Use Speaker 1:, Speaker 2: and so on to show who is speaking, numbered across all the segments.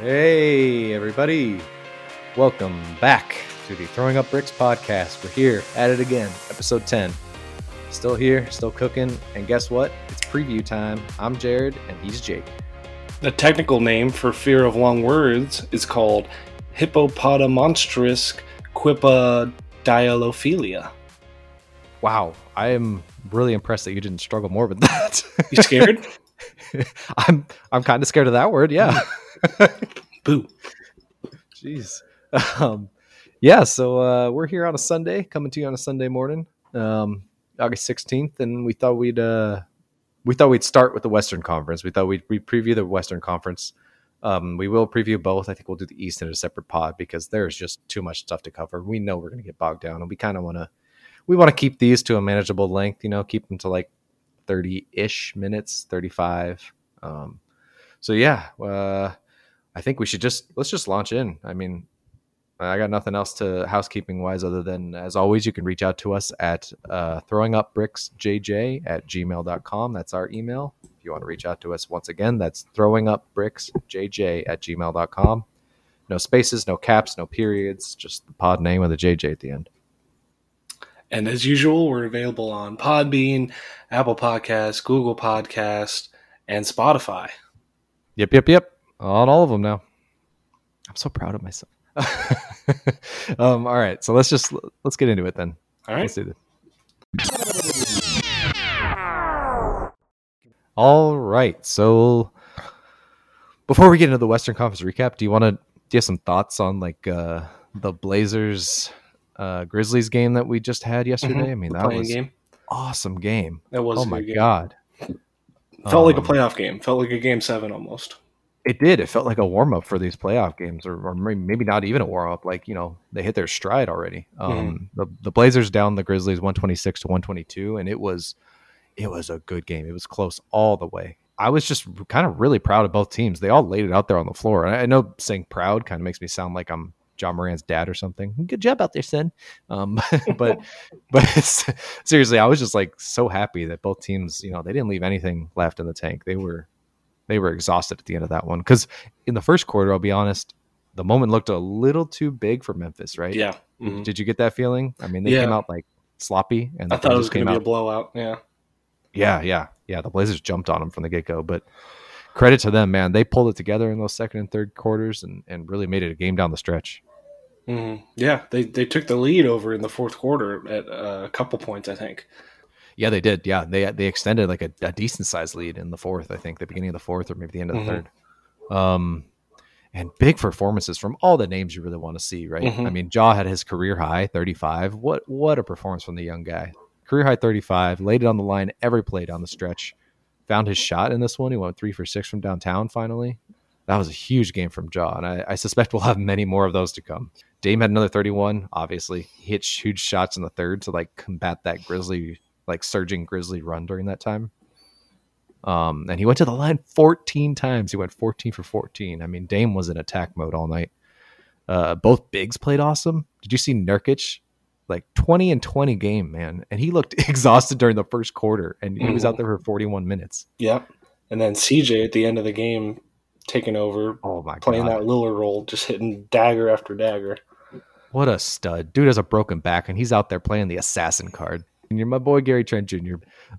Speaker 1: Hey, everybody. Welcome back to the Throwing Up Bricks podcast. We're here at it again, episode 10. Still here, still cooking, and guess what? It's preview time. I'm Jared, and he's Jake.
Speaker 2: The technical name for fear of long words is called Hippopotamonstrous quipadialophilia.
Speaker 1: Wow, I am really impressed that you didn't struggle more with that.
Speaker 2: You scared?
Speaker 1: I'm I'm kind of scared of that word. Yeah.
Speaker 2: Boo.
Speaker 1: Jeez. Um, yeah. So uh, we're here on a Sunday, coming to you on a Sunday morning, um, August sixteenth, and we thought we'd uh, we thought we'd start with the Western Conference. We thought we'd, we'd preview the Western Conference. Um, we will preview both. I think we'll do the East in a separate pod because there's just too much stuff to cover. We know we're going to get bogged down, and we kind of want to we want to keep these to a manageable length. You know, keep them to like thirty ish minutes, thirty five. Um, so yeah, uh, I think we should just let's just launch in. I mean, I got nothing else to housekeeping wise other than as always, you can reach out to us at uh, throwing up bricks jj at gmail.com. That's our email. If you want to reach out to us once again, that's throwing up bricks jj at gmail.com. No spaces, no caps, no periods, just the pod name with a JJ at the end.
Speaker 2: And as usual, we're available on Podbean, Apple Podcasts, Google Podcast, and Spotify.
Speaker 1: Yep, yep, yep. On all of them now. I'm so proud of myself. um, all right, so let's just let's get into it then.
Speaker 2: All right.
Speaker 1: Let's do this. All right, so before we get into the Western Conference recap, do you want to do you have some thoughts on like uh, the Blazers uh, Grizzlies game that we just had yesterday?
Speaker 2: Mhm.
Speaker 1: I mean,
Speaker 2: The
Speaker 1: that was
Speaker 2: game.
Speaker 1: awesome game.
Speaker 2: That was
Speaker 1: oh
Speaker 2: a
Speaker 1: my
Speaker 2: game.
Speaker 1: god,
Speaker 2: Felt like a
Speaker 1: Um,
Speaker 2: playoff game. Felt like a game seven almost.
Speaker 1: It did. It felt like a warm up for these playoff games, or, or maybe not even a warm up. Like you know, they hit their stride already. Um, the the Blazers down the Grizzlies one twenty six to one twenty two, and it was it was a good game. It was close all the way. I was just kind of really proud of both teams. They all laid it out there on the floor. And I I know saying proud kind of makes me sound like I'm Ja Morant's dad or something. Good job out there, son. Um, but but seriously, I was just like so happy that both teams, you know, they didn't leave anything left in the tank. They were they were exhausted at the end of that one because in the first quarter, I'll be honest, the moment looked a little too big for Memphis, right?
Speaker 2: Yeah. Mhm.
Speaker 1: Did you get that feeling? I mean, they
Speaker 2: Yeah.
Speaker 1: came out like sloppy, and
Speaker 2: I thought it was going
Speaker 1: came
Speaker 2: to be a blowout. Yeah.
Speaker 1: Yeah, yeah, yeah. The Blazers jumped on them from the get go, but credit to them, man. They pulled it together in those second and third quarters and, and really made it a game down the stretch.
Speaker 2: hmm Yeah. They, they took the lead over in the fourth quarter at uh, a couple points, I think.
Speaker 1: Yeah, they did. Yeah, they they extended like a, a decent sized lead in the fourth. I think the beginning of the fourth or maybe the end of the
Speaker 2: Mhm.
Speaker 1: third. Um, and big performances from all the names you really want to see, right?
Speaker 2: Mhm.
Speaker 1: I mean, Ja had his career high, thirty five. What what a performance from the young guy. Career high thirty five. Laid it on the line every play down the stretch. Found his shot in this one. He went three for six from downtown. Finally, that was a huge game from Ja, and I, I suspect we'll have many more of those to come. Dame had another 31. Obviously, he hit huge shots in the third to like combat that Grizzly, like surging Grizzly run during that time. Um, and he went to the line 14 times. He went 14 for 14. I mean, Dame was in attack mode all night. Uh, both bigs played awesome. Did you see Nurkic? Like 20 and 20 game, man. And he looked exhausted during the first quarter, and he was
Speaker 2: Mhm.
Speaker 1: out there for 41 minutes.
Speaker 2: Yep. And then CJ at the end of the game taking over,
Speaker 1: Oh my
Speaker 2: playing
Speaker 1: god.
Speaker 2: that Lillard role, just hitting dagger after dagger.
Speaker 1: What a stud. Dude has a broken back and he's out there playing the assassin card. You're my boy Gary Trent Jr.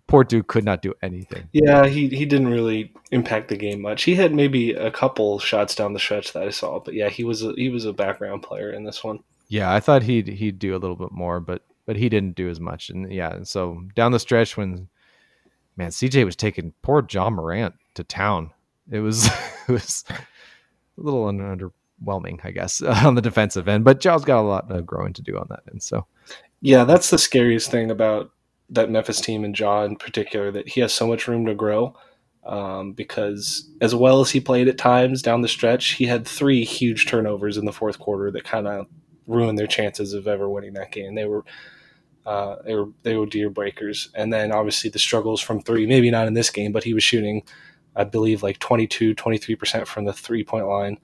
Speaker 1: Poor dude could not do anything.
Speaker 2: Yeah, he, he didn't really impact the game much. He had maybe a couple shots down the stretch that I saw, but yeah, he was a, he was a background player in this one.
Speaker 1: Yeah, I thought he'd he'd do a little bit more, but but he didn't do as much. And yeah, so down the stretch when man, CJ was taking poor Ja Morant to town. It was it was a little under, underwhelming, I guess, on the defensive end. But Ja's got a lot of growing to do on that end. So
Speaker 2: Yeah, that's the scariest thing about that Memphis team and Ja in particular that he has so much room to grow. Um, because as well as he played at times down the stretch, he had three huge turnovers in the fourth quarter that kind of ruined their chances of ever winning that game. They were uh, they were they were deer breakers, and then obviously the struggles from three. Maybe not in this game, but he was shooting, I believe, like 22, 23 percent from the three point line.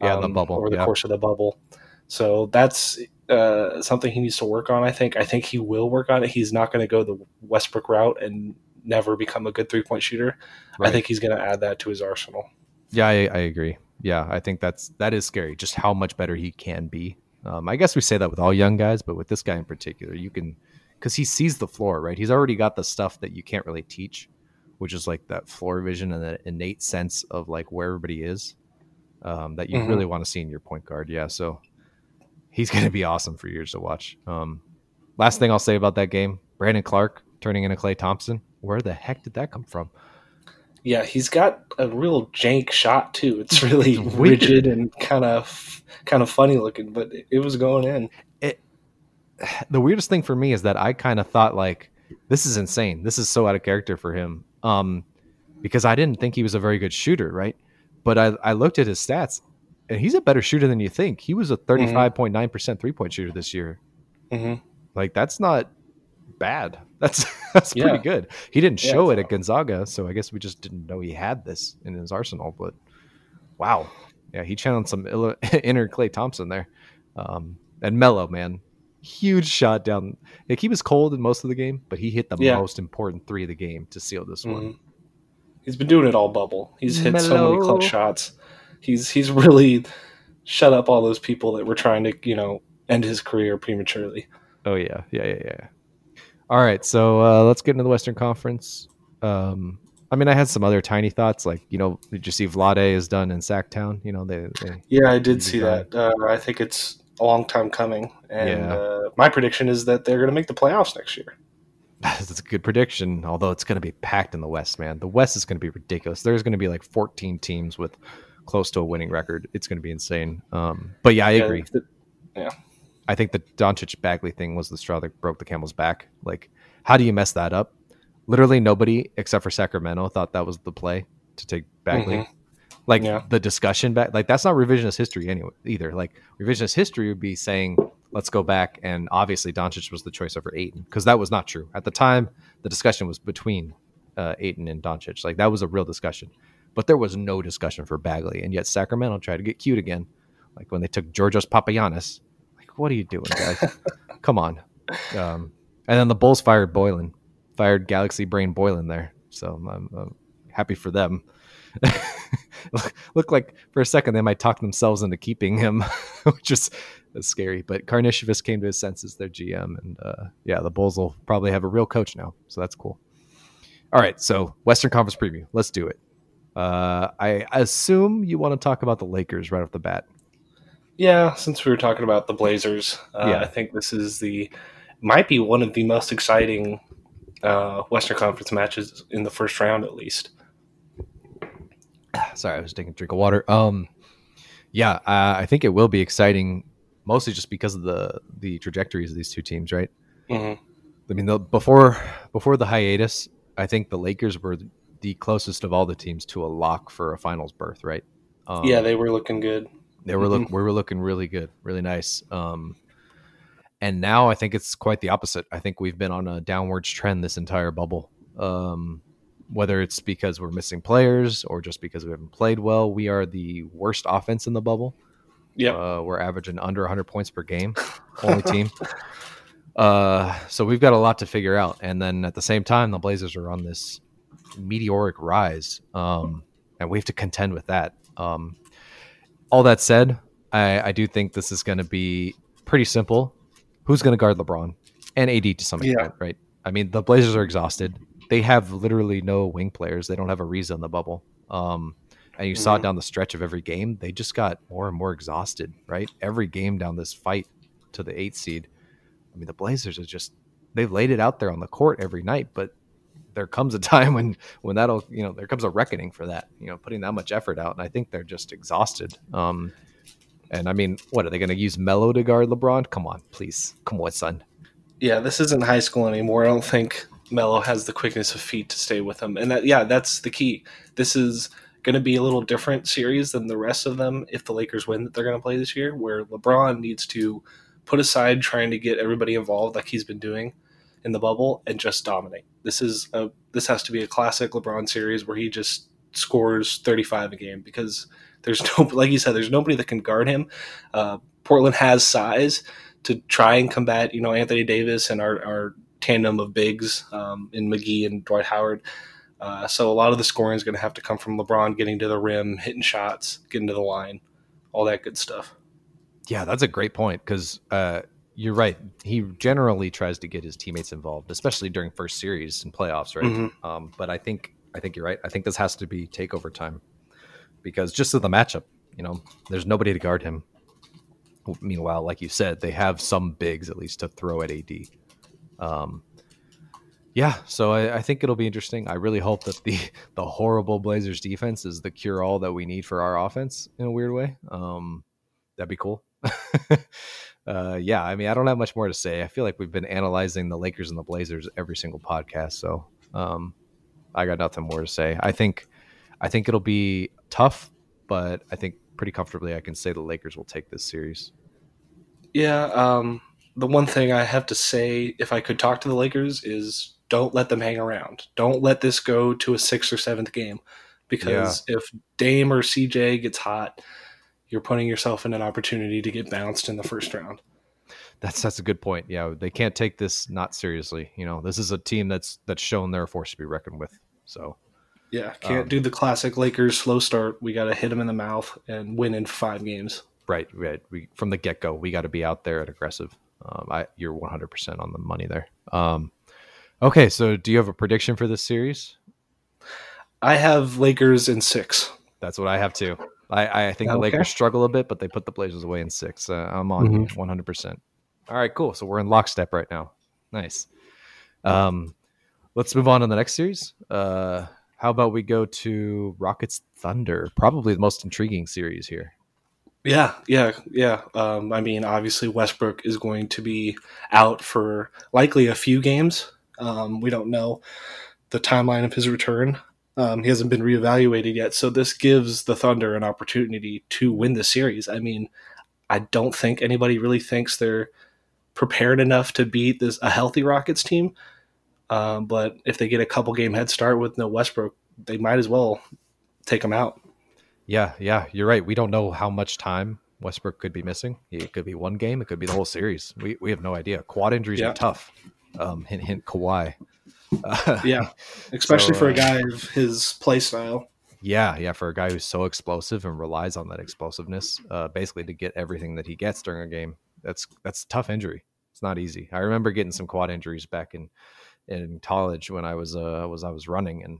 Speaker 1: Yeah, the bubble,
Speaker 2: over the
Speaker 1: yeah.
Speaker 2: course of the bubble. So that's uh, something he needs to work on. I think. I think he will work on it. He's not going to go the Westbrook route and never become a good three point shooter. I think he's going to add that to his arsenal.
Speaker 1: Yeah, I, I agree. yeah, I think that's that is scary. Just how much better he can be. Um, I guess we say that with all young guys, but with this guy in particular, you can because he sees the floor, right? He's already got the stuff that you can't really teach, which is like that floor vision and that innate sense of like where everybody is um, that you
Speaker 2: Mhm.
Speaker 1: really want to see in your point guard. Yeah, so he's going to be awesome for years to watch. Um, last thing I'll say about that game: Brandon Clarke turning into Klay Thompson. Where the heck did that come from?
Speaker 2: Yeah, he's got a real jank shot too. It's really
Speaker 1: Weird.
Speaker 2: rigid and kind of kind of funny looking, but it, it was going in.
Speaker 1: the weirdest thing for me is that I kind of thought like this is insane. This is so out of character for him. Um, because I didn't think he was a very good shooter, right? But I, I looked at his stats and he's a better shooter than you think. He was a 35.9% three point shooter this year.
Speaker 2: hmm
Speaker 1: Like that's not bad. That's that's
Speaker 2: Yeah.
Speaker 1: pretty good. He didn't
Speaker 2: Yeah,
Speaker 1: show it at Gonzaga, so I guess we just didn't know he had this in his arsenal. But wow, yeah, he channeled some ill- inner Klay Thompson there. Um, and Melo, man, huge shot down. Like he was cold in most of the game, but he hit the
Speaker 2: Yeah.
Speaker 1: most important three of the game to seal this one.
Speaker 2: Mhm. He's been doing it all bubble. He's hit so many clutch shots. He's he's really shut up all those people that were trying to you know end his career prematurely.
Speaker 1: Oh yeah, yeah, yeah, yeah. All right, so uh, let's get into the Western Conference. Um, I mean, I had some other tiny thoughts, like you know, did you see Vlade is done in Sactown? You know, they, they
Speaker 2: Yeah, I did see
Speaker 1: done.
Speaker 2: that. Uh, I think it's a long time coming, and
Speaker 1: Yeah.
Speaker 2: uh, my prediction is that they're going to make the playoffs next year.
Speaker 1: That's a good prediction, although it's going to be packed in the West, man. The West is going to be ridiculous. There's going to be like 14 teams with close to a winning record. It's going to be insane. Um, but yeah, I
Speaker 2: Yeah,
Speaker 1: agree.
Speaker 2: the-
Speaker 1: I think the Doncic Bagley thing was the straw that broke the camel's back. Like, how do you mess that up? Literally nobody except for Sacramento thought that was the play to take Bagley.
Speaker 2: Mhm.
Speaker 1: Like
Speaker 2: Yeah.
Speaker 1: the discussion back, like that's not revisionist history anyway either. Like revisionist history would be saying, let's go back and obviously Doncic was the choice over Ayton because that was not true at the time. The discussion was between uh, Ayton and Doncic. Like that was a real discussion, but there was no discussion for Bagley, and yet Sacramento tried to get cute again. Like when they took Georgios Papagiannis. Like, what are you doing, guys? Come on. Um, and then the Bulls fired Boylen, fired Galaxy Brain Boylen there. So I'm, I'm happy for them. look, look like for a second they might talk themselves into keeping him, which is is scary. But Karnishevich came to his senses, their GM, and uh, yeah, the Bulls will probably have a real coach now, so that's cool. All right, so Western Conference preview. Let's do it. Uh, I assume you want to talk about the Lakers right off the bat.
Speaker 2: Yeah, since we were talking about the Blazers, uh,
Speaker 1: Yeah.
Speaker 2: I think this is the might be one of the most exciting uh, Western Conference matches in the first round, at least.
Speaker 1: Sorry, I was taking a drink of water. Um, yeah, uh, I think it will be exciting, mostly just because of the the trajectories of these two teams, right?
Speaker 2: hmm
Speaker 1: I mean, the, before before the hiatus, I think the Lakers were the closest of all the teams to a lock for a finals berth, right? Um,
Speaker 2: yeah, they were looking good.
Speaker 1: they were look we were looking really good, really nice. Um, and now I think it's quite the opposite. I think we've been on a downwards trend this entire bubble. Um, whether it's because we're missing players or just because we haven't played well, we are the worst offense in the bubble.
Speaker 2: Yeah,
Speaker 1: Uh, we're averaging under 100 points per game, only team. Uh, so we've got a lot to figure out. And then at the same time, the Blazers are on this meteoric rise, um, and we have to contend with that. Um, all that said, I, I do think this is going to be pretty simple. Who's going to guard LeBron and AD to some
Speaker 2: Yeah.
Speaker 1: extent, right? I mean, the Blazers are exhausted. They have literally no wing players. They don't have Ariza in the bubble. Um, and you saw it
Speaker 2: Mhm.
Speaker 1: down the stretch of every game. They just got more and more exhausted, right? Every game down this fight to the eight seed. I mean, the Blazers are just they've laid it out there on the court every night, but there comes a time when when that'll you know there comes a reckoning for that you know putting that much effort out and i think they're just exhausted. Um and i mean what are they going to use melo to guard lebron? Come on please. Come on son.
Speaker 2: Yeah, this isn't high school anymore. I don't think Melo has the quickness of feet to stay with him, and that yeah, that's the key. This is going to be a little different series than the rest of them if the Lakers win that they're going to play this year, where LeBron needs to put aside trying to get everybody involved like he's been doing in the bubble and just dominate. This is a this has to be a classic LeBron series where he just scores 35 a game because there's no like you said there's nobody that can guard him. Uh, Portland has size to try and combat, you know, Anthony Davis and our, our tandem of bigs um, in McGee and Dwight Howard. Uh, so a lot of the scoring is going to have to come from LeBron getting to the rim, hitting shots, getting to the line, all that good stuff.
Speaker 1: Yeah, that's a great point because uh, you're right. He generally tries to get his teammates involved, especially during first series and playoffs, right?
Speaker 2: Mhm.
Speaker 1: Um, but I think I think you're right. I think this has to be takeover time because just of the matchup, you know, there's nobody to guard him. Meanwhile, like you said, they have some bigs at least to throw at AD. Um, yeah, so I, I think it'll be interesting. I really hope that the the horrible Blazers defense is the cure all that we need for our offense in a weird way. Um, that'd be cool. uh, yeah, I mean, I don't have much more to say. I feel like we've been analyzing the Lakers and the Blazers every single podcast, so um, I got nothing more to say. I think I think it'll be tough, but I think pretty comfortably I can say the Lakers will take this series.
Speaker 2: Yeah, um, the one thing I have to say, if I could talk to the Lakers, is don't let them hang around. Don't let this go to a sixth or seventh game, because if Dame or CJ gets hot, you're putting yourself in an opportunity to get bounced in the first round.
Speaker 1: That's that's a good point. Yeah, they can't take this not seriously. You know, this is a team that's that's shown they're a force to be reckoned with. So
Speaker 2: Yeah, can't
Speaker 1: Um,
Speaker 2: do the classic Lakers slow start. We got to hit them in the mouth and win in five games.
Speaker 1: right, right. We from the get go, we got to be out there and aggressive. Um, I, you're 100 percent on the money there. Um, okay, so do you have a prediction for this series?
Speaker 2: I have Lakers in six.
Speaker 1: That's what I have too. I, I think the Lakers struggle a bit, but they put the Blazers away in six. Uh, I'm on
Speaker 2: Mhm.
Speaker 1: 100. percent All right, cool. So we're in lockstep right now. Nice. Um, let's move on to the next series. Uh, how about we go to Rockets Thunder? Probably the most intriguing series here.
Speaker 2: Yeah, yeah, yeah. Um, I mean, obviously Westbrook is going to be out for likely a few games. Um, we don't know the timeline of his return. Um, he hasn't been reevaluated yet, so this gives the Thunder an opportunity to win the series. I mean, I don't think anybody really thinks they're prepared enough to beat this a healthy Rockets team. Um, but if they get a couple game head start with no Westbrook, they might as well take him out.
Speaker 1: Yeah, yeah, you're right. We don't know how much time Westbrook could be missing. It could be one game. It could be the whole series. We we have no idea. Quad injuries
Speaker 2: Yeah.
Speaker 1: are tough. Um, hint hint Kawhi. Uh,
Speaker 2: Yeah, especially
Speaker 1: So,
Speaker 2: for a
Speaker 1: uh,
Speaker 2: guy of his play style.
Speaker 1: Yeah, yeah, for a guy who's so explosive and relies on that explosiveness, uh, basically to get everything that he gets during a game. That's that's a tough injury. It's not easy. I remember getting some quad injuries back in in college when I was uh was I was running, and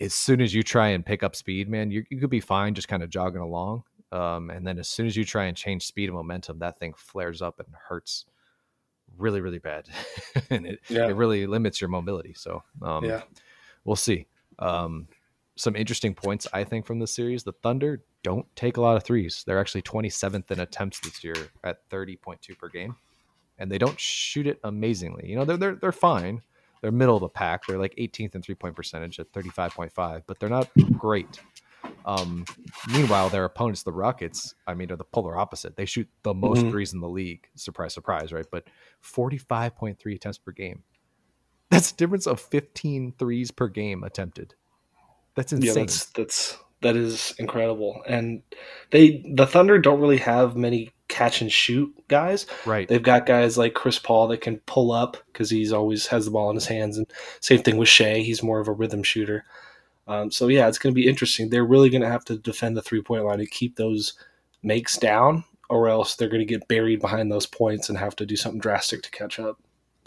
Speaker 1: as soon as you try and pick up speed, man, you, you could be fine just kind of jogging along, um, and then as soon as you try and change speed and momentum, that thing flares up and hurts really really bad, and it
Speaker 2: Yeah.
Speaker 1: it really limits your mobility. So um,
Speaker 2: yeah.
Speaker 1: we'll see. Um, some interesting points I think from this series: the Thunder don't take a lot of threes. They're actually 27th in attempts this year at 30.2 per game, and they don't shoot it amazingly. You know, they're they're they're fine. They're middle of the pack. They're like 18th in three point percentage at 35.5, but they're not great. Um, meanwhile, their opponents, the Rockets, I mean, are the polar opposite. They shoot the most
Speaker 2: Mhm.
Speaker 1: threes in the league. Surprise, surprise, right? But 45.3 attempts per game. That's a difference of 15 threes per game attempted. That's insane.
Speaker 2: Yeah, that's that's that is incredible. And they the Thunder don't really have many catch and shoot guys.
Speaker 1: right.
Speaker 2: They've got guys like Chris Paul that can pull up because he's always has the ball in his hands, and same thing with Shai. He's more of a rhythm shooter. Um, so yeah, it's going to be interesting. They're really going to have to defend the three point line to keep those makes down, or else they're going to get buried behind those points and have to do something drastic to catch up.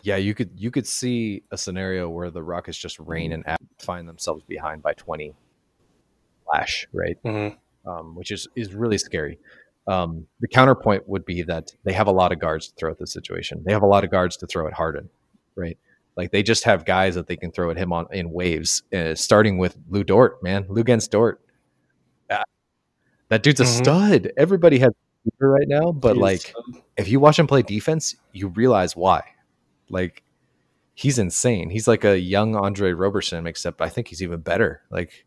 Speaker 1: Yeah, you could you could see a scenario where the Rockets just rain and find themselves behind by 20 flash, right?
Speaker 2: Mm-hmm.
Speaker 1: um, which is is really scary. Um, the counterpoint would be that they have a lot of guards to throw at this situation. They have a lot of guards to throw at Harden, right? Like they just have guys that they can throw at him on in waves. Uh, starting with Lu Dort, man, Luguentz Dort. Uh, that dude's a
Speaker 2: Mhm.
Speaker 1: stud. Everybody has right now, but like if you watch him play defense, you realize why. Like he's insane. He's like a young Andre Roberson, except I think he's even better. Like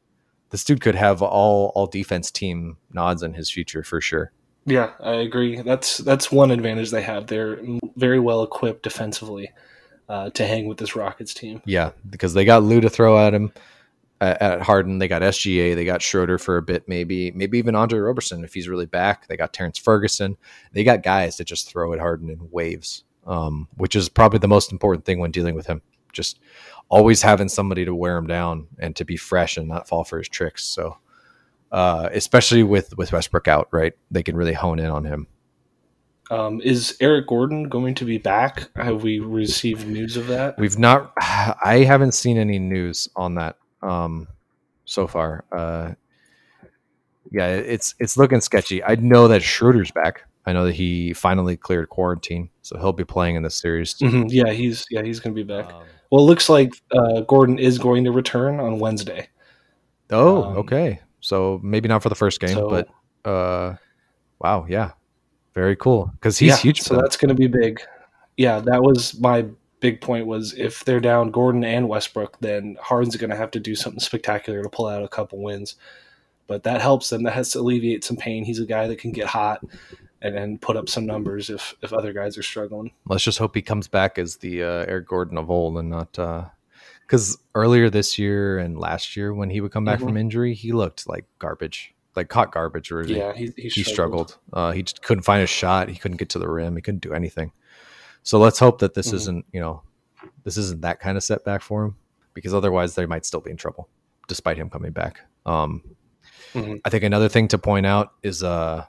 Speaker 1: this dude could have all all defense team nods in his future for sure.
Speaker 2: Yeah, I agree. That's that's one advantage they have. They're very well equipped defensively uh, to hang with this Rockets team.
Speaker 1: Yeah, because they got Lu to throw at him at, at Harden. They got SGA. They got Schroeder for a bit, maybe maybe even Andre Roberson if he's really back. They got Terrence Ferguson. They got guys to just throw at Harden in waves, um, which is probably the most important thing when dealing with him. just always having somebody to wear him down and to be fresh and not fall for his tricks. So, uh, especially with with Westbrook out, right? They can really hone in on him.
Speaker 2: Um, is Eric Gordon going to be back? Have we received news of that?
Speaker 1: We've not. I haven't seen any news on that um, so far. Uh, yeah, it's it's looking sketchy. I know that Schroeder's back. I know that he finally cleared quarantine, so he'll be playing in this series.
Speaker 2: Mm-hmm. Yeah, he's yeah he's going to be back. Um, well, it looks like uh, Gordon is going to return on Wednesday.
Speaker 1: Oh, um, okay. So maybe not for the first game, so, but uh, wow, yeah, very cool because he's yeah, huge.
Speaker 2: So that's going to be big. Yeah, that was my big point. Was if they're down Gordon and Westbrook, then Harden's going to have to do something spectacular to pull out a couple wins. But that helps them. That has to alleviate some pain. He's a guy that can get hot and then put up some numbers if if other guys are struggling.
Speaker 1: Let's just hope he comes back as the uh, Eric Gordon of old and not because uh, earlier this year and last year when he would come back mm-hmm. from injury, he looked like garbage like caught garbage or
Speaker 2: yeah he,
Speaker 1: he, he struggled, uh, he just couldn't find a shot. He couldn't get to the rim. He couldn't do anything. So let's hope that this mm-hmm. isn't you know this isn't that kind of setback for him because otherwise they might still be in trouble despite him coming back. Um, mm-hmm. i think another thing to point out is uh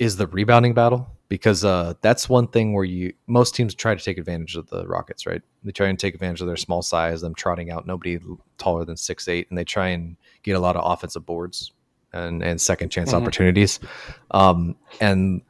Speaker 1: is the rebounding battle because uh, that's one thing where you most teams try to take advantage of the Rockets, right? They try and take advantage of their small size, them trotting out. Nobody taller than six eight, and they try and get a lot of offensive boards and, and second chance mm-hmm. opportunities. Um, and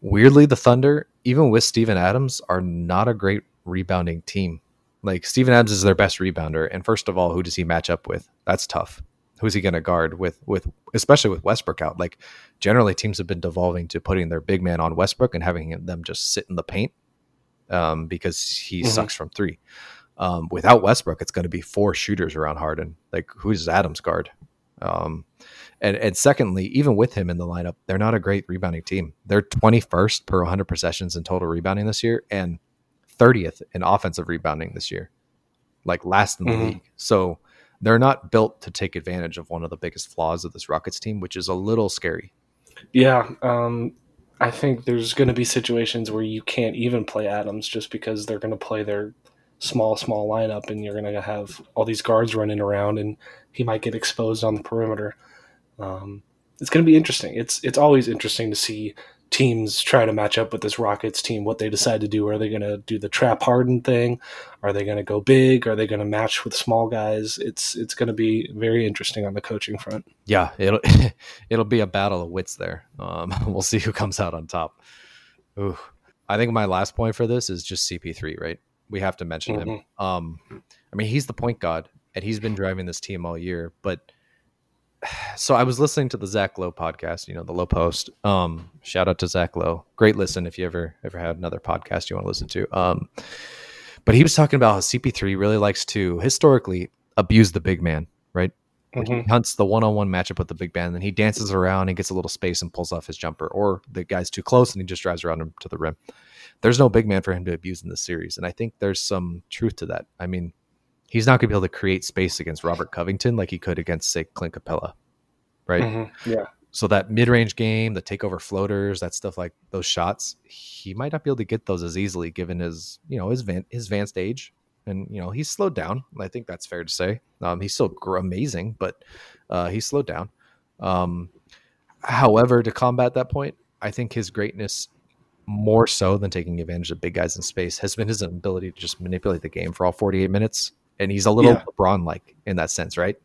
Speaker 1: weirdly, the Thunder, even with Steven Adams, are not a great rebounding team. Like Steven Adams is their best rebounder, and first of all, who does he match up with? That's tough. Who's he going to guard with? With especially with Westbrook out. Like generally, teams have been devolving to putting their big man on Westbrook and having them just sit in the paint um, because he mm-hmm. sucks from three. Um, without Westbrook, it's going to be four shooters around Harden. Like who's Adams guard? Um, and and secondly, even with him in the lineup, they're not a great rebounding team. They're 21st per 100 possessions in total rebounding this year, and 30th in offensive rebounding this year, like last in the mm-hmm. league. So they're not built to take advantage of one of the biggest flaws of this Rockets team, which is a little scary.
Speaker 2: Yeah, um, I think there's going to be situations where you can't even play Adams just because they're going to play their small, small lineup, and you're going to have all these guards running around, and he might get exposed on the perimeter. Um, it's going to be interesting. It's it's always interesting to see teams try to match up with this Rockets team. What they decide to do? Are they going to do the trap harden thing? Are they going to go big? Are they going to match with small guys? It's it's going to be very interesting on the coaching front.
Speaker 1: Yeah, it'll it'll be a battle of wits there. Um, we'll see who comes out on top. Ooh. I think my last point for this is just CP3. Right, we have to mention mm-hmm. him. Um, I mean, he's the point guard, and he's been driving this team all year, but so I was listening to the Zach Lowe podcast, you know, the Lowe Post. Um, shout out to Zach Lowe. Great listen if you ever ever had another podcast you want to listen to. Um, but he was talking about how CP3 really likes to historically abuse the big man, right? Mm-hmm. He hunts the one-on-one matchup with the big man, then he dances around and gets a little space and pulls off his jumper, or the guy's too close and he just drives around him to the rim. There's no big man for him to abuse in this series, and I think there's some truth to that. I mean, he's not going to be able to create space against Robert Covington like he could against, say, Clint Capela, right?
Speaker 2: Mm-hmm. Yeah.
Speaker 1: So that mid-range game, the takeover floaters, that stuff like those shots, he might not be able to get those as easily given his, you know, his van, his advanced age, and you know he's slowed down. I think that's fair to say. Um, he's still amazing, but uh, he's slowed down. Um, however, to combat that point, I think his greatness more so than taking advantage of big guys in space has been his ability to just manipulate the game for all 48 minutes and he's a little yeah. LeBron like in that sense, right?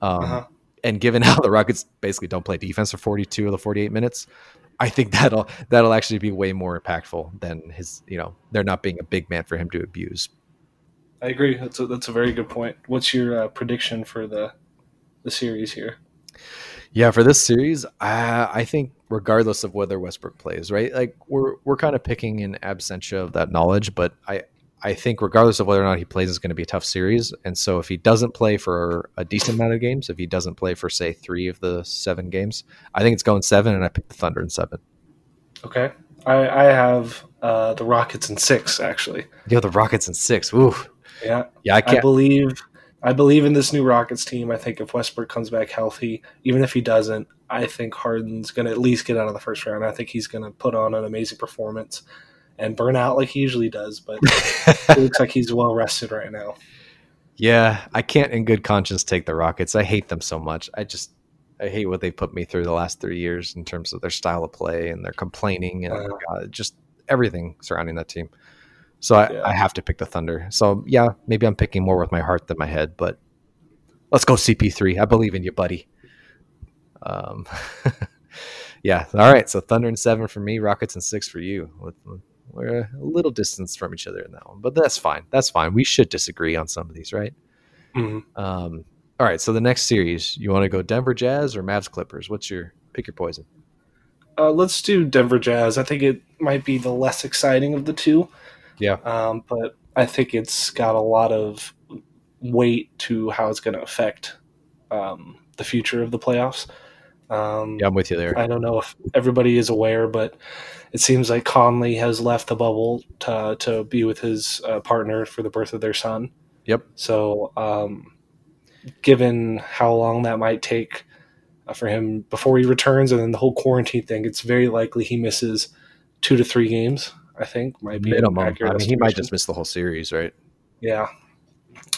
Speaker 1: Um, uh-huh. And given how the Rockets basically don't play defense for 42 of the 48 minutes, I think that'll that'll actually be way more impactful than his. You know, there not being a big man for him to abuse.
Speaker 2: I agree. That's a, that's a very good point. What's your uh, prediction for the the series here?
Speaker 1: Yeah, for this series, I, I think regardless of whether Westbrook plays, right? Like we're we're kind of picking in absentia of that knowledge, but I I think regardless of whether or not he plays, it's going to be a tough series. And so if he doesn't play for a decent amount of games, if he doesn't play for say three of the seven games, I think it's going seven, and I pick the Thunder in seven.
Speaker 2: Okay, I, I have uh, the Rockets in six actually.
Speaker 1: Yeah, the Rockets in six. Ooh.
Speaker 2: Yeah, yeah. I, can't. I believe I believe in this new Rockets team. I think if Westbrook comes back healthy, even if he doesn't, I think Harden's going to at least get out of the first round. I think he's going to put on an amazing performance and burn out like he usually does. But it looks like he's well rested right now.
Speaker 1: Yeah, I can't in good conscience take the Rockets. I hate them so much. I just I hate what they put me through the last three years in terms of their style of play and their complaining and uh, uh, just everything surrounding that team. So I, yeah. I have to pick the Thunder. So yeah, maybe I'm picking more with my heart than my head, but let's go CP3. I believe in you, buddy. Um, yeah. All right. So Thunder and seven for me, Rockets and six for you. We're a little distance from each other in that one, but that's fine. That's fine. We should disagree on some of these, right? Mm-hmm. Um, all right. So the next series, you want to go Denver Jazz or Mavs Clippers? What's your pick your poison?
Speaker 2: Uh, let's do Denver Jazz. I think it might be the less exciting of the two.
Speaker 1: Yeah.
Speaker 2: Um, but I think it's got a lot of weight to how it's going to affect um, the future of the playoffs.
Speaker 1: Um, yeah, I'm with you there.
Speaker 2: I don't know if everybody is aware, but it seems like Conley has left the bubble to, to be with his uh, partner for the birth of their son.
Speaker 1: Yep.
Speaker 2: So, um, given how long that might take uh, for him before he returns, and then the whole quarantine thing, it's very likely he misses two to three games. I think might be
Speaker 1: minimum. I mean, he might just miss the whole series, right?
Speaker 2: Yeah.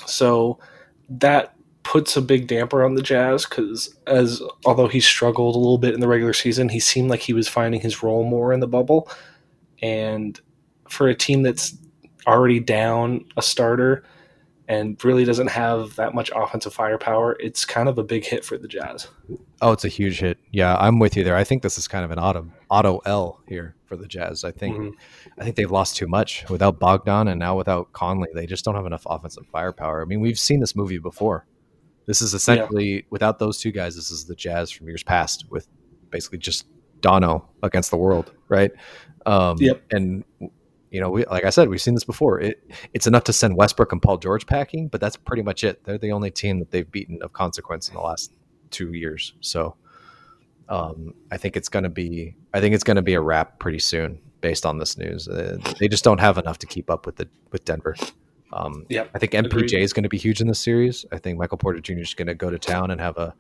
Speaker 2: So that puts a big damper on the Jazz because as although he struggled a little bit in the regular season, he seemed like he was finding his role more in the bubble. And for a team that's already down a starter, and really doesn't have that much offensive firepower, it's kind of a big hit for the Jazz.
Speaker 1: Oh, it's a huge hit. Yeah, I'm with you there. I think this is kind of an auto auto L here for the Jazz. I think mm-hmm. I think they've lost too much without Bogdan and now without Conley. They just don't have enough offensive firepower. I mean, we've seen this movie before. This is essentially yeah. without those two guys. This is the Jazz from years past with basically just Dono against the world, right? Um,
Speaker 2: yep.
Speaker 1: And you know, we, like I said, we've seen this before. It, it's enough to send Westbrook and Paul George packing, but that's pretty much it. They're the only team that they've beaten of consequence in the last two years. So um, I think it's going to be, I think it's going to be a wrap pretty soon based on this news. Uh, they just don't have enough to keep up with the with Denver. Um,
Speaker 2: yeah,
Speaker 1: I think MPJ Agreed. is going to be huge in this series. I think Michael Porter Jr. is going to go to town and have a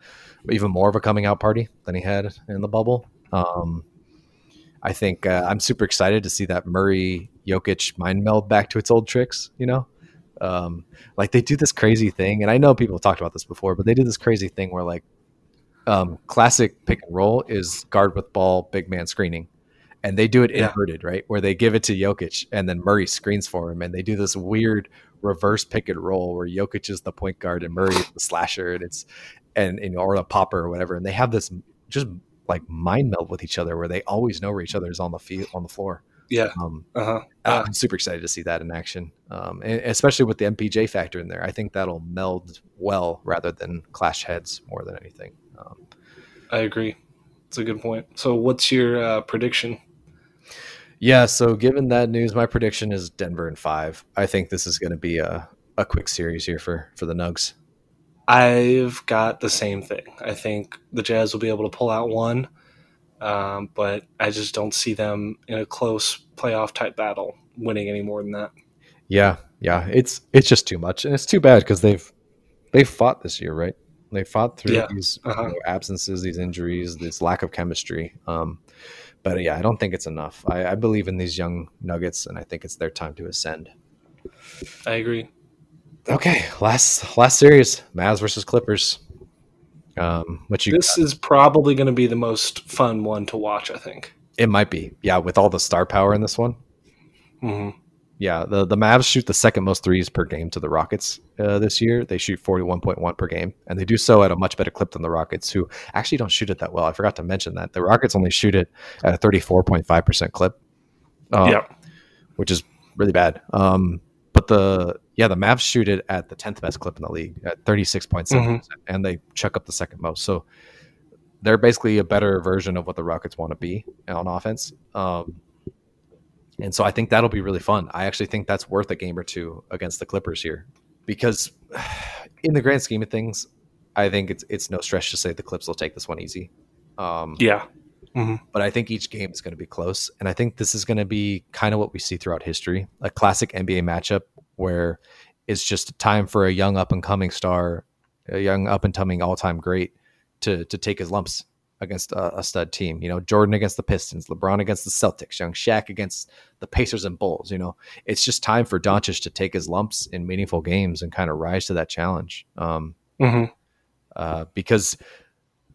Speaker 1: even more of a coming out party than he had in the bubble. Um, I think uh, I'm super excited to see that Murray Jokic mind meld back to its old tricks. You know, um, like they do this crazy thing, and I know people have talked about this before, but they do this crazy thing where like um, classic pick and roll is guard with ball, big man screening, and they do it yeah. inverted, right? Where they give it to Jokic and then Murray screens for him, and they do this weird reverse pick and roll where Jokic is the point guard and Murray is the slasher, and it's and, and or the popper or whatever, and they have this just like mind meld with each other where they always know where each other is on the field on the floor.
Speaker 2: Yeah. Um, uh-huh.
Speaker 1: uh, I'm super excited to see that in action, um, and especially with the MPJ factor in there. I think that'll meld well rather than clash heads more than anything. Um,
Speaker 2: I agree. It's a good point. So, what's your uh, prediction?
Speaker 1: Yeah. So, given that news, my prediction is Denver in five. I think this is going to be a, a quick series here for for the Nugs.
Speaker 2: I've got the same thing. I think the Jazz will be able to pull out one, um, but I just don't see them in a close playoff type battle winning any more than that.
Speaker 1: Yeah, yeah, it's it's just too much, and it's too bad because they've they've fought this year, right? They fought through yeah. these uh-huh. you know, absences, these injuries, this lack of chemistry. Um, but yeah, I don't think it's enough. I, I believe in these young Nuggets, and I think it's their time to ascend.
Speaker 2: I agree.
Speaker 1: Okay, last last series, Mavs versus Clippers. Um, what you?
Speaker 2: This got? is probably going to be the most fun one to watch. I think
Speaker 1: it might be. Yeah, with all the star power in this one.
Speaker 2: Mm-hmm.
Speaker 1: Yeah, the the Mavs shoot the second most threes per game to the Rockets uh, this year. They shoot forty one point one per game, and they do so at a much better clip than the Rockets, who actually don't shoot it that well. I forgot to mention that the Rockets only shoot it at a thirty four point five percent clip.
Speaker 2: Um, yeah,
Speaker 1: which is really bad. Um, but the yeah, the Mavs shoot it at the tenth best clip in the league at thirty six point seven, mm-hmm. and they chuck up the second most. So they're basically a better version of what the Rockets want to be on offense. Um, and so I think that'll be really fun. I actually think that's worth a game or two against the Clippers here, because in the grand scheme of things, I think it's it's no stretch to say the Clips will take this one easy. Um,
Speaker 2: yeah,
Speaker 1: Mm-hmm. But I think each game is going to be close. And I think this is going to be kind of what we see throughout history a classic NBA matchup where it's just time for a young up and coming star, a young up and coming all time great to, to take his lumps. Against a, a, stud team. You know, Jordan against the Pistons, LeBron against the Celtics, young Shaq against the Pacers and Bulls. You know, it's just time for Doncic to take his lumps in meaningful games and kind of rise to that challenge. Um, mm-hmm. uh, because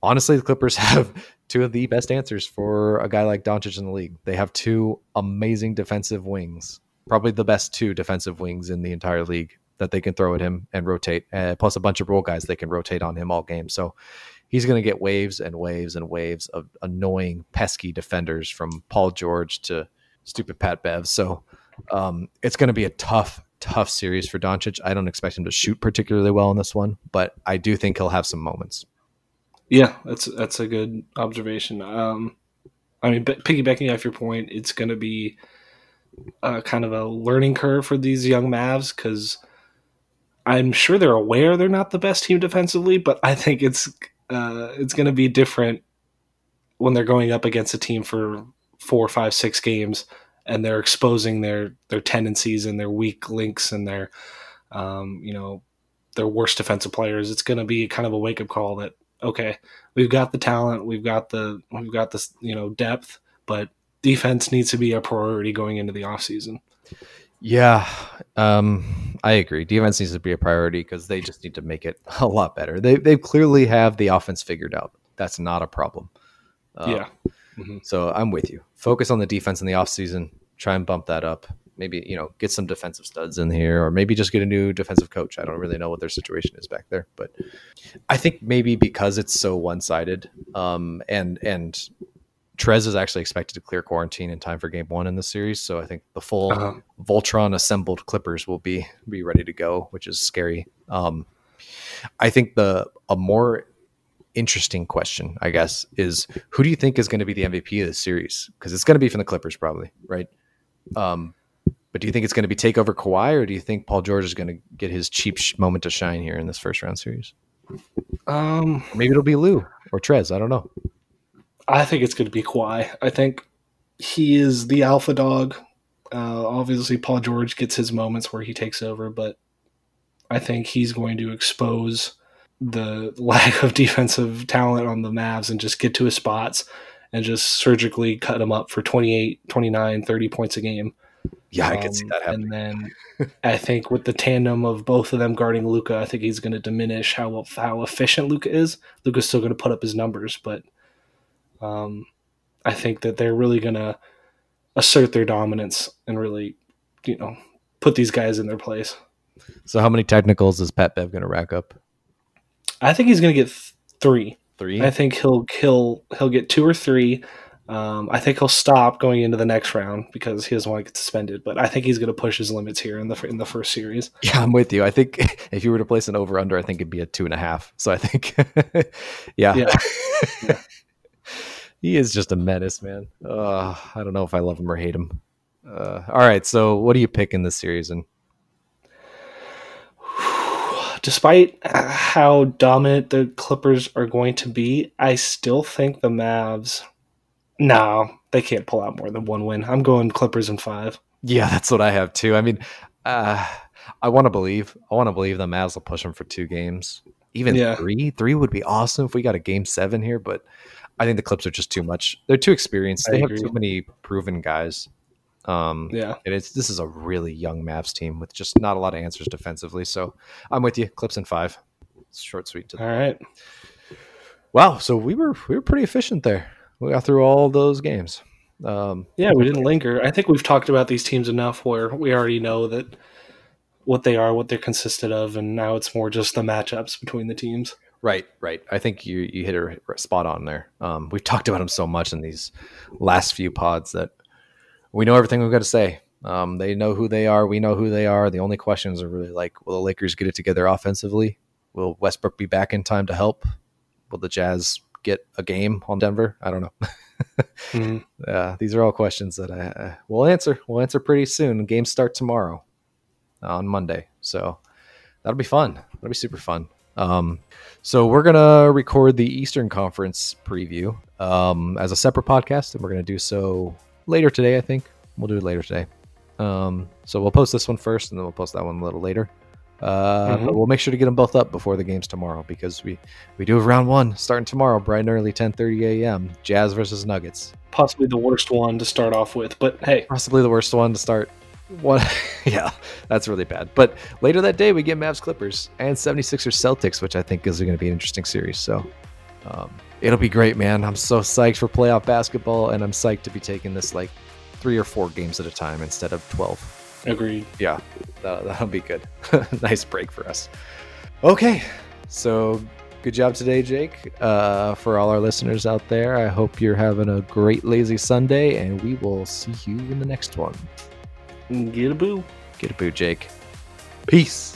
Speaker 1: honestly, the Clippers have two of the best answers for a guy like Doncic in the league. They have two amazing defensive wings, probably the best two defensive wings in the entire league that they can throw at him and rotate, uh, plus a bunch of role guys they can rotate on him all game. So he's going to get waves and waves and waves of annoying, pesky defenders from Paul George to stupid Pat Bev. So um, it's going to be a tough, tough series for Doncic. I don't expect him to shoot particularly well in this one, but I do think he'll have some moments.
Speaker 2: Yeah, that's that's a good observation. Um, I mean, piggybacking off your point, it's going to be a, kind of a learning curve for these young Mavs because I'm sure they're aware they're not the best team defensively, but I think it's uh, it's going to be different when they're going up against a team for four, five, six games, and they're exposing their their tendencies and their weak links and their um, you know their worst defensive players. It's going to be kind of a wake up call that okay, we've got the talent, we've got the we've got this you know depth, but defense needs to be a priority going into the off season.
Speaker 1: Yeah, um, I agree. Defense needs to be a priority because they just need to make it a lot better. They they clearly have the offense figured out. That's not a problem.
Speaker 2: Um, yeah.
Speaker 1: Mm-hmm. So I'm with you. Focus on the defense in the offseason. Try and bump that up. Maybe you know get some defensive studs in here, or maybe just get a new defensive coach. I don't really know what their situation is back there, but I think maybe because it's so one sided, um, and and Trez is actually expected to clear quarantine in time for Game One in the series, so I think the full uh-huh. Voltron assembled Clippers will be be ready to go, which is scary. Um, I think the a more interesting question, I guess, is who do you think is going to be the MVP of the series? Because it's going to be from the Clippers, probably, right? Um, but do you think it's going to be take over Kawhi, or do you think Paul George is going to get his cheap moment to shine here in this first round series?
Speaker 2: Um,
Speaker 1: maybe it'll be Lou or Trez. I don't know.
Speaker 2: I think it's going to be Kawhi. I think he is the alpha dog. Uh, obviously, Paul George gets his moments where he takes over, but I think he's going to expose the lack of defensive talent on the Mavs and just get to his spots and just surgically cut him up for 28, 29, 30 points a game.
Speaker 1: Yeah, I can see that
Speaker 2: happening. And then I think with the tandem of both of them guarding Luka, I think he's going to diminish how how efficient Luka is. Luka's still going to put up his numbers, but um, I think that they're really going to assert their dominance and really, you know, put these guys in their place.
Speaker 1: So, how many technicals is Pat Bev going to rack up?
Speaker 2: I think he's going to get th- three.
Speaker 1: Three.
Speaker 2: I think he'll he'll he'll get two or three. Um, I think he'll stop going into the next round because he doesn't want to get suspended. But I think he's going to push his limits here in the in the first series.
Speaker 1: Yeah, I'm with you. I think if you were to place an over under, I think it'd be a two and a half. So I think, yeah. yeah. yeah he is just a menace, man. Uh, I don't know if I love him or hate him. Uh, all right, so what do you pick in this series? And
Speaker 2: despite how dominant the Clippers are going to be, I still think the Mavs. No, they can't pull out more than one win. I'm going Clippers in five.
Speaker 1: Yeah, that's what I have too. I mean, uh, I want to believe. I want to believe the Mavs will push them for two games. Even yeah. three, three would be awesome if we got a game seven here. But I think the Clips are just too much. They're too experienced. They have too many proven guys. Um,
Speaker 2: yeah,
Speaker 1: and it's this is a really young Mavs team with just not a lot of answers defensively. So I'm with you. Clips in five. It's short, sweet.
Speaker 2: To all right.
Speaker 1: Wow. So we were we were pretty efficient there. We got through all those games. Um,
Speaker 2: yeah, we didn't linger. I think we've talked about these teams enough where we already know that what they are, what they're consisted of, and now it's more just the matchups between the teams.
Speaker 1: Right, right. I think you you hit her spot on there. Um, we've talked about them so much in these last few pods that we know everything we've got to say. Um, they know who they are. We know who they are. The only questions are really like, will the Lakers get it together offensively? Will Westbrook be back in time to help? Will the Jazz get a game on Denver? I don't know. mm-hmm. uh, these are all questions that I, uh, we'll answer. We'll answer pretty soon. Games start tomorrow on Monday, so that'll be fun. That'll be super fun. Um, so we're gonna record the Eastern Conference preview um, as a separate podcast, and we're gonna do so later today. I think we'll do it later today. Um, so we'll post this one first, and then we'll post that one a little later. Uh,
Speaker 2: Mhm.
Speaker 1: But we'll make sure to get them both up before the games tomorrow because we we do have round one starting tomorrow, bright and early, 10:30 a.m. Jazz versus Nuggets.
Speaker 2: Possibly the worst one to start off with, but hey,
Speaker 1: Possibly the worst one to start. One, yeah, that's really bad. But later that day, we get Mavs Clippers and 76ers Celtics, which I think is going to be an interesting series. So um, it'll be great, man. I'm so psyched for playoff basketball, and I'm psyched to be taking this like three or four games at a time instead of 12.
Speaker 2: agreed.
Speaker 1: Yeah, that, that'll be good. nice break for us. Okay, so good job today, Jake. Uh, for all our listeners out there, I hope you're having a great lazy Sunday, and we will see you in the next one.
Speaker 2: Get a boo.
Speaker 1: Get a boo, Jake. Peace.